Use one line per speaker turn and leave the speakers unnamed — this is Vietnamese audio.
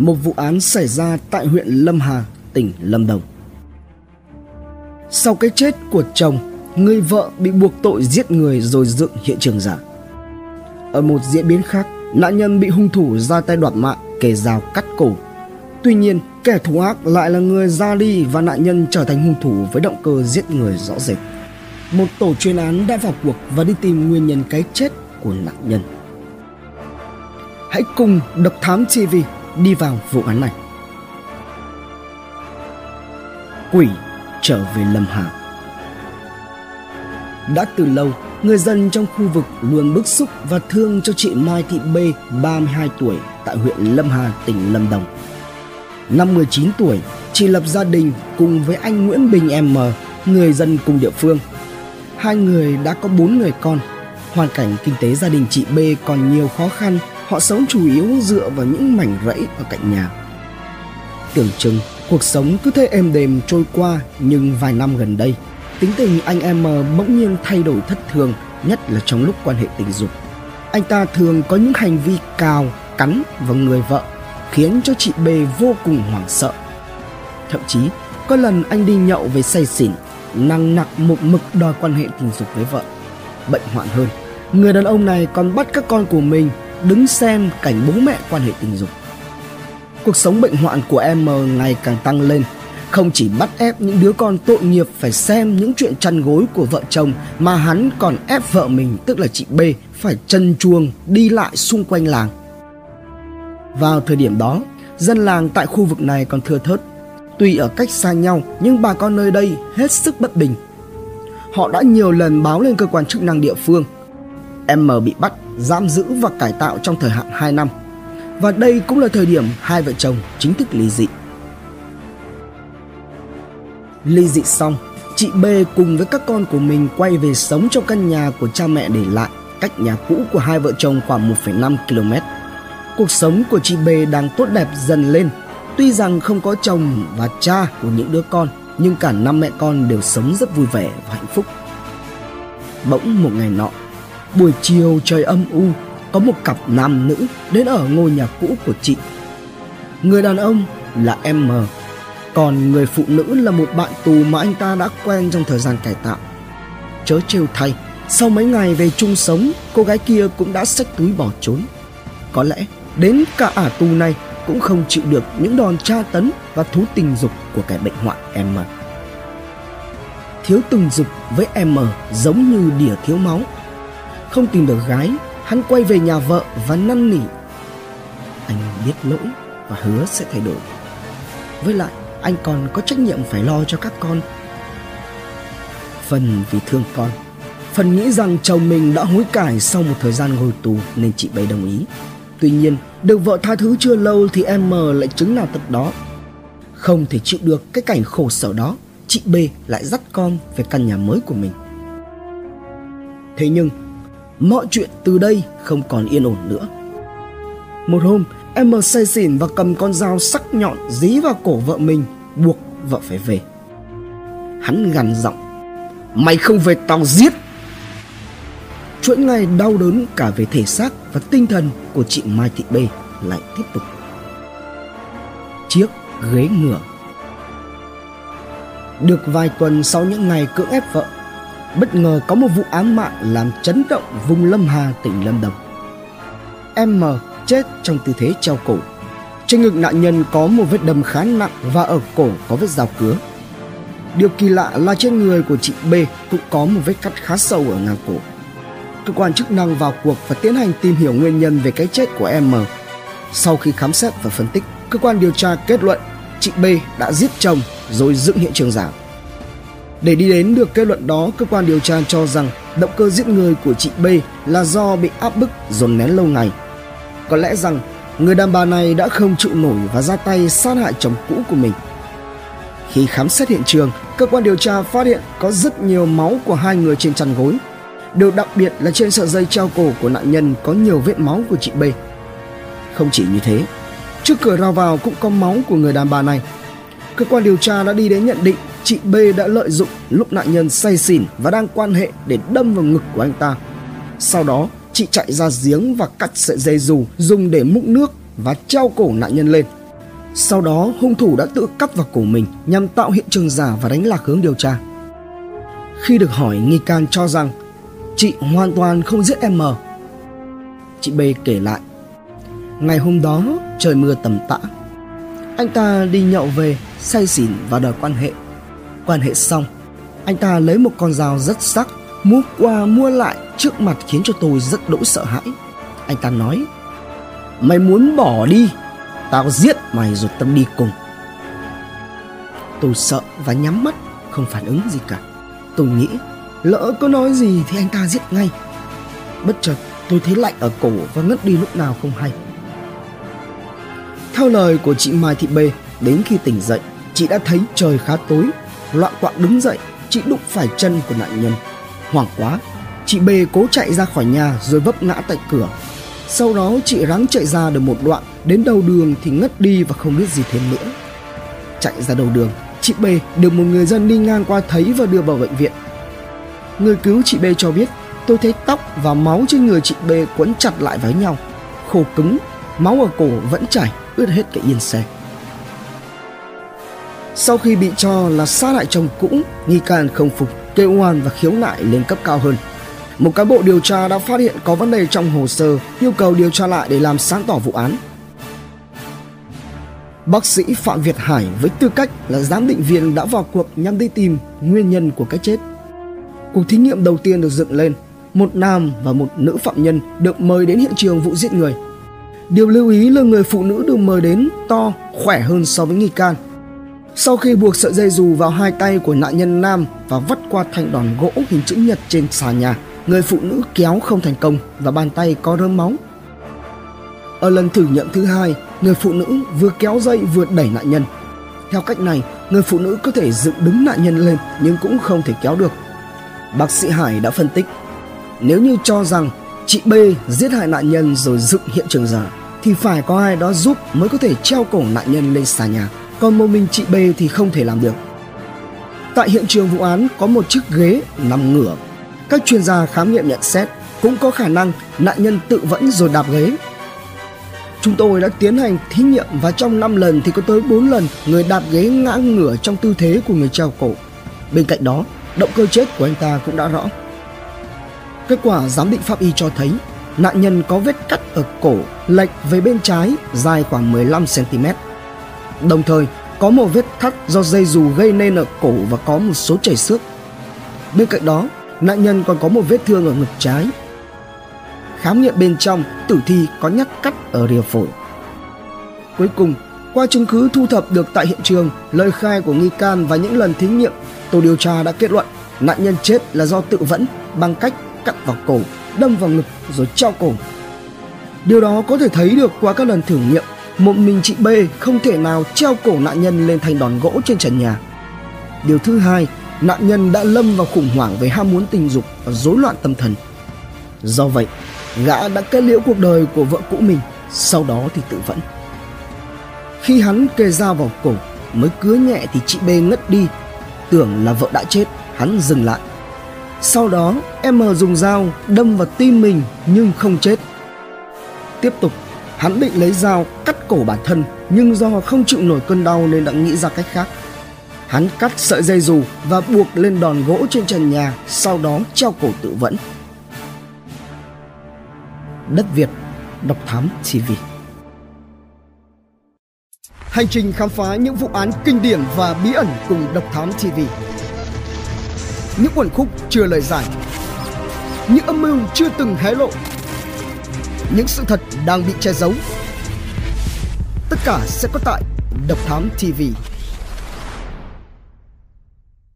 một vụ án xảy ra tại huyện Lâm Hà, tỉnh Lâm Đồng. Sau cái chết của chồng, người vợ bị buộc tội giết người rồi dựng hiện trường giả. Ở một diễn biến khác, nạn nhân bị hung thủ ra tay đoạt mạng, kề dao cắt cổ. Tuy nhiên, kẻ thù ác lại là người ra đi và nạn nhân trở thành hung thủ với động cơ giết người rõ rệt. Một tổ chuyên án đã vào cuộc và đi tìm nguyên nhân cái chết của nạn nhân. Hãy cùng Độc Thám TV đi vào vụ án này. Quỷ trở về Lâm Hà Đã từ lâu, người dân trong khu vực luôn bức xúc và thương cho chị Mai Thị B, 32 tuổi, tại huyện Lâm Hà, tỉnh Lâm Đồng. Năm 19 tuổi, chị lập gia đình cùng với anh Nguyễn Bình M, người dân cùng địa phương. Hai người đã có bốn người con. Hoàn cảnh kinh tế gia đình chị B còn nhiều khó khăn họ sống chủ yếu dựa vào những mảnh rẫy ở cạnh nhà. Tưởng chừng cuộc sống cứ thế êm đềm trôi qua nhưng vài năm gần đây, tính tình anh em ờ, bỗng nhiên thay đổi thất thường, nhất là trong lúc quan hệ tình dục. Anh ta thường có những hành vi cào, cắn vào người vợ, khiến cho chị B vô cùng hoảng sợ. Thậm chí, có lần anh đi nhậu về say xỉn, năng nặc một mực đòi quan hệ tình dục với vợ. Bệnh hoạn hơn, người đàn ông này còn bắt các con của mình đứng xem cảnh bố mẹ quan hệ tình dục. Cuộc sống bệnh hoạn của em ờ, ngày càng tăng lên, không chỉ bắt ép những đứa con tội nghiệp phải xem những chuyện chăn gối của vợ chồng mà hắn còn ép vợ mình tức là chị B phải chân chuông đi lại xung quanh làng. Vào thời điểm đó, dân làng tại khu vực này còn thưa thớt. Tuy ở cách xa nhau nhưng bà con nơi đây hết sức bất bình. Họ đã nhiều lần báo lên cơ quan chức năng địa phương. Em M bị bắt giam giữ và cải tạo trong thời hạn 2 năm. Và đây cũng là thời điểm hai vợ chồng chính thức ly dị. Ly dị xong, chị B cùng với các con của mình quay về sống trong căn nhà của cha mẹ để lại, cách nhà cũ của hai vợ chồng khoảng 1,5 km. Cuộc sống của chị B đang tốt đẹp dần lên, tuy rằng không có chồng và cha của những đứa con, nhưng cả năm mẹ con đều sống rất vui vẻ và hạnh phúc. Bỗng một ngày nọ, Buổi chiều trời âm u, có một cặp nam nữ đến ở ngôi nhà cũ của chị. Người đàn ông là em M, còn người phụ nữ là một bạn tù mà anh ta đã quen trong thời gian cải tạo. Chớ trêu thay, sau mấy ngày về chung sống, cô gái kia cũng đã xách túi bỏ trốn. Có lẽ đến cả ả tù này cũng không chịu được những đòn tra tấn và thú tình dục của kẻ bệnh hoạn em M. Thiếu tình dục với em M giống như đỉa thiếu máu không tìm được gái, hắn quay về nhà vợ và năn nỉ. Anh biết lỗi và hứa sẽ thay đổi. Với lại, anh còn có trách nhiệm phải lo cho các con. Phần vì thương con, phần nghĩ rằng chồng mình đã hối cải sau một thời gian ngồi tù nên chị bày đồng ý. Tuy nhiên, được vợ tha thứ chưa lâu thì em M lại chứng nào tật đó. Không thể chịu được cái cảnh khổ sở đó, chị B lại dắt con về căn nhà mới của mình. Thế nhưng mọi chuyện từ đây không còn yên ổn nữa. Một hôm, em say xỉn và cầm con dao sắc nhọn dí vào cổ vợ mình, buộc vợ phải về. Hắn gằn giọng, mày không về tao giết. Chuỗi ngày đau đớn cả về thể xác và tinh thần của chị Mai Thị B lại tiếp tục. Chiếc ghế ngựa Được vài tuần sau những ngày cưỡng ép vợ bất ngờ có một vụ án mạng làm chấn động vùng Lâm Hà, tỉnh Lâm Đồng. Em M chết trong tư thế treo cổ. Trên ngực nạn nhân có một vết đâm khá nặng và ở cổ có vết dao cứa. Điều kỳ lạ là trên người của chị B cũng có một vết cắt khá sâu ở ngang cổ. Cơ quan chức năng vào cuộc và tiến hành tìm hiểu nguyên nhân về cái chết của em M. Sau khi khám xét và phân tích, cơ quan điều tra kết luận chị B đã giết chồng rồi dựng hiện trường giả. Để đi đến được kết luận đó, cơ quan điều tra cho rằng động cơ giết người của chị B là do bị áp bức dồn nén lâu ngày. Có lẽ rằng người đàn bà này đã không chịu nổi và ra tay sát hại chồng cũ của mình. Khi khám xét hiện trường, cơ quan điều tra phát hiện có rất nhiều máu của hai người trên chăn gối. Điều đặc biệt là trên sợi dây treo cổ của nạn nhân có nhiều vết máu của chị B. Không chỉ như thế, trước cửa ra vào cũng có máu của người đàn bà này. Cơ quan điều tra đã đi đến nhận định chị B đã lợi dụng lúc nạn nhân say xỉn và đang quan hệ để đâm vào ngực của anh ta. Sau đó, chị chạy ra giếng và cắt sợi dây dù dùng để múc nước và treo cổ nạn nhân lên. Sau đó hung thủ đã tự cắt vào cổ mình nhằm tạo hiện trường giả và đánh lạc hướng điều tra. Khi được hỏi nghi can cho rằng chị hoàn toàn không giết em M. Chị B kể lại Ngày hôm đó trời mưa tầm tã Anh ta đi nhậu về say xỉn và đòi quan hệ Quan hệ xong. Anh ta lấy một con dao rất sắc, Mua qua mua lại trước mặt khiến cho tôi rất đỗi sợ hãi. Anh ta nói, Mày muốn bỏ đi, Tao giết mày rồi tao đi cùng. Tôi sợ và nhắm mắt, Không phản ứng gì cả. Tôi nghĩ, Lỡ có nói gì thì anh ta giết ngay. Bất chợt, tôi thấy lạnh ở cổ và ngất đi lúc nào không hay. Theo lời của chị Mai Thị B Đến khi tỉnh dậy, Chị đã thấy trời khá tối. Loạn quạng đứng dậy Chị đụng phải chân của nạn nhân. Hoảng quá Chị B cố chạy ra khỏi nhà rồi vấp ngã tại cửa. Sau đó chị ráng chạy ra được một đoạn Đến đầu đường thì ngất đi và không biết gì thêm nữa. Chạy ra đầu đường Chị B được một người dân đi ngang qua thấy và đưa vào bệnh viện. Người cứu chị B cho biết tôi thấy tóc và máu trên người chị B quấn chặt lại với nhau, khô cứng, máu ở cổ vẫn chảy, ướt hết cái yên xe. Sau khi bị cho là sát hại chồng cũ, nghi can không phục, kêu oan và khiếu nại lên cấp cao hơn. Một cán bộ điều tra đã phát hiện có vấn đề trong hồ sơ, yêu cầu điều tra lại để làm sáng tỏ vụ án. Bác sĩ Phạm Việt Hải với tư cách là giám định viên đã vào cuộc nhằm đi tìm nguyên nhân của cái chết. Cuộc thí nghiệm đầu tiên được dựng lên, một nam và một nữ phạm nhân được mời đến hiện trường vụ giết người. Điều lưu ý là người phụ nữ được mời đến to, khỏe hơn so với nghi can. Sau khi buộc sợi dây dù vào hai tay của nạn nhân nam và vắt qua thanh đòn gỗ hình chữ nhật trên xà nhà, người phụ nữ kéo không thành công và bàn tay có rơm máu. Ở lần thử nghiệm thứ hai, người phụ nữ vừa kéo dây vừa đẩy nạn nhân. Theo cách này, người phụ nữ có thể dựng đứng nạn nhân lên nhưng cũng không thể kéo được Bác sĩ Hải đã phân tích Nếu như cho rằng chị B giết hại nạn nhân rồi dựng hiện trường giả Thì phải có ai đó giúp mới có thể treo cổ nạn nhân lên xà nhà còn một mình chị B thì không thể làm được Tại hiện trường vụ án có một chiếc ghế nằm ngửa Các chuyên gia khám nghiệm nhận xét cũng có khả năng nạn nhân tự vẫn rồi đạp ghế Chúng tôi đã tiến hành thí nghiệm và trong 5 lần thì có tới 4 lần người đạp ghế ngã ngửa trong tư thế của người treo cổ. Bên cạnh đó, động cơ chết của anh ta cũng đã rõ. Kết quả giám định pháp y cho thấy nạn nhân có vết cắt ở cổ lệch về bên trái dài khoảng 15 cm. Đồng thời có một vết thắt do dây dù gây nên ở cổ và có một số chảy xước. Bên cạnh đó, nạn nhân còn có một vết thương ở ngực trái. Khám nghiệm bên trong, tử thi có nhát cắt ở rìa phổi. Cuối cùng, qua chứng cứ thu thập được tại hiện trường, lời khai của nghi can và những lần thí nghiệm Tổ điều tra đã kết luận nạn nhân chết là do tự vẫn bằng cách cắt vào cổ, đâm vào ngực rồi treo cổ. Điều đó có thể thấy được qua các lần thử nghiệm, một mình chị B không thể nào treo cổ nạn nhân lên thành đòn gỗ trên trần nhà. Điều thứ hai, nạn nhân đã lâm vào khủng hoảng về ham muốn tình dục và rối loạn tâm thần. Do vậy, gã đã kết liễu cuộc đời của vợ cũ mình, sau đó thì tự vẫn. Khi hắn kề dao vào cổ, mới cứa nhẹ thì chị B ngất đi tưởng là vợ đã chết, hắn dừng lại. Sau đó, M dùng dao đâm vào tim mình nhưng không chết. Tiếp tục, hắn định lấy dao cắt cổ bản thân nhưng do không chịu nổi cơn đau nên đã nghĩ ra cách khác. Hắn cắt sợi dây dù và buộc lên đòn gỗ trên trần nhà, sau đó treo cổ tự vẫn. Đất Việt, Độc Thám TV Hành trình khám phá những vụ án kinh điển và bí ẩn cùng Độc Thám TV. Những quần khúc chưa lời giải. Những âm mưu chưa từng hé lộ. Những sự thật đang bị che giấu. Tất cả sẽ có tại Độc Thám TV.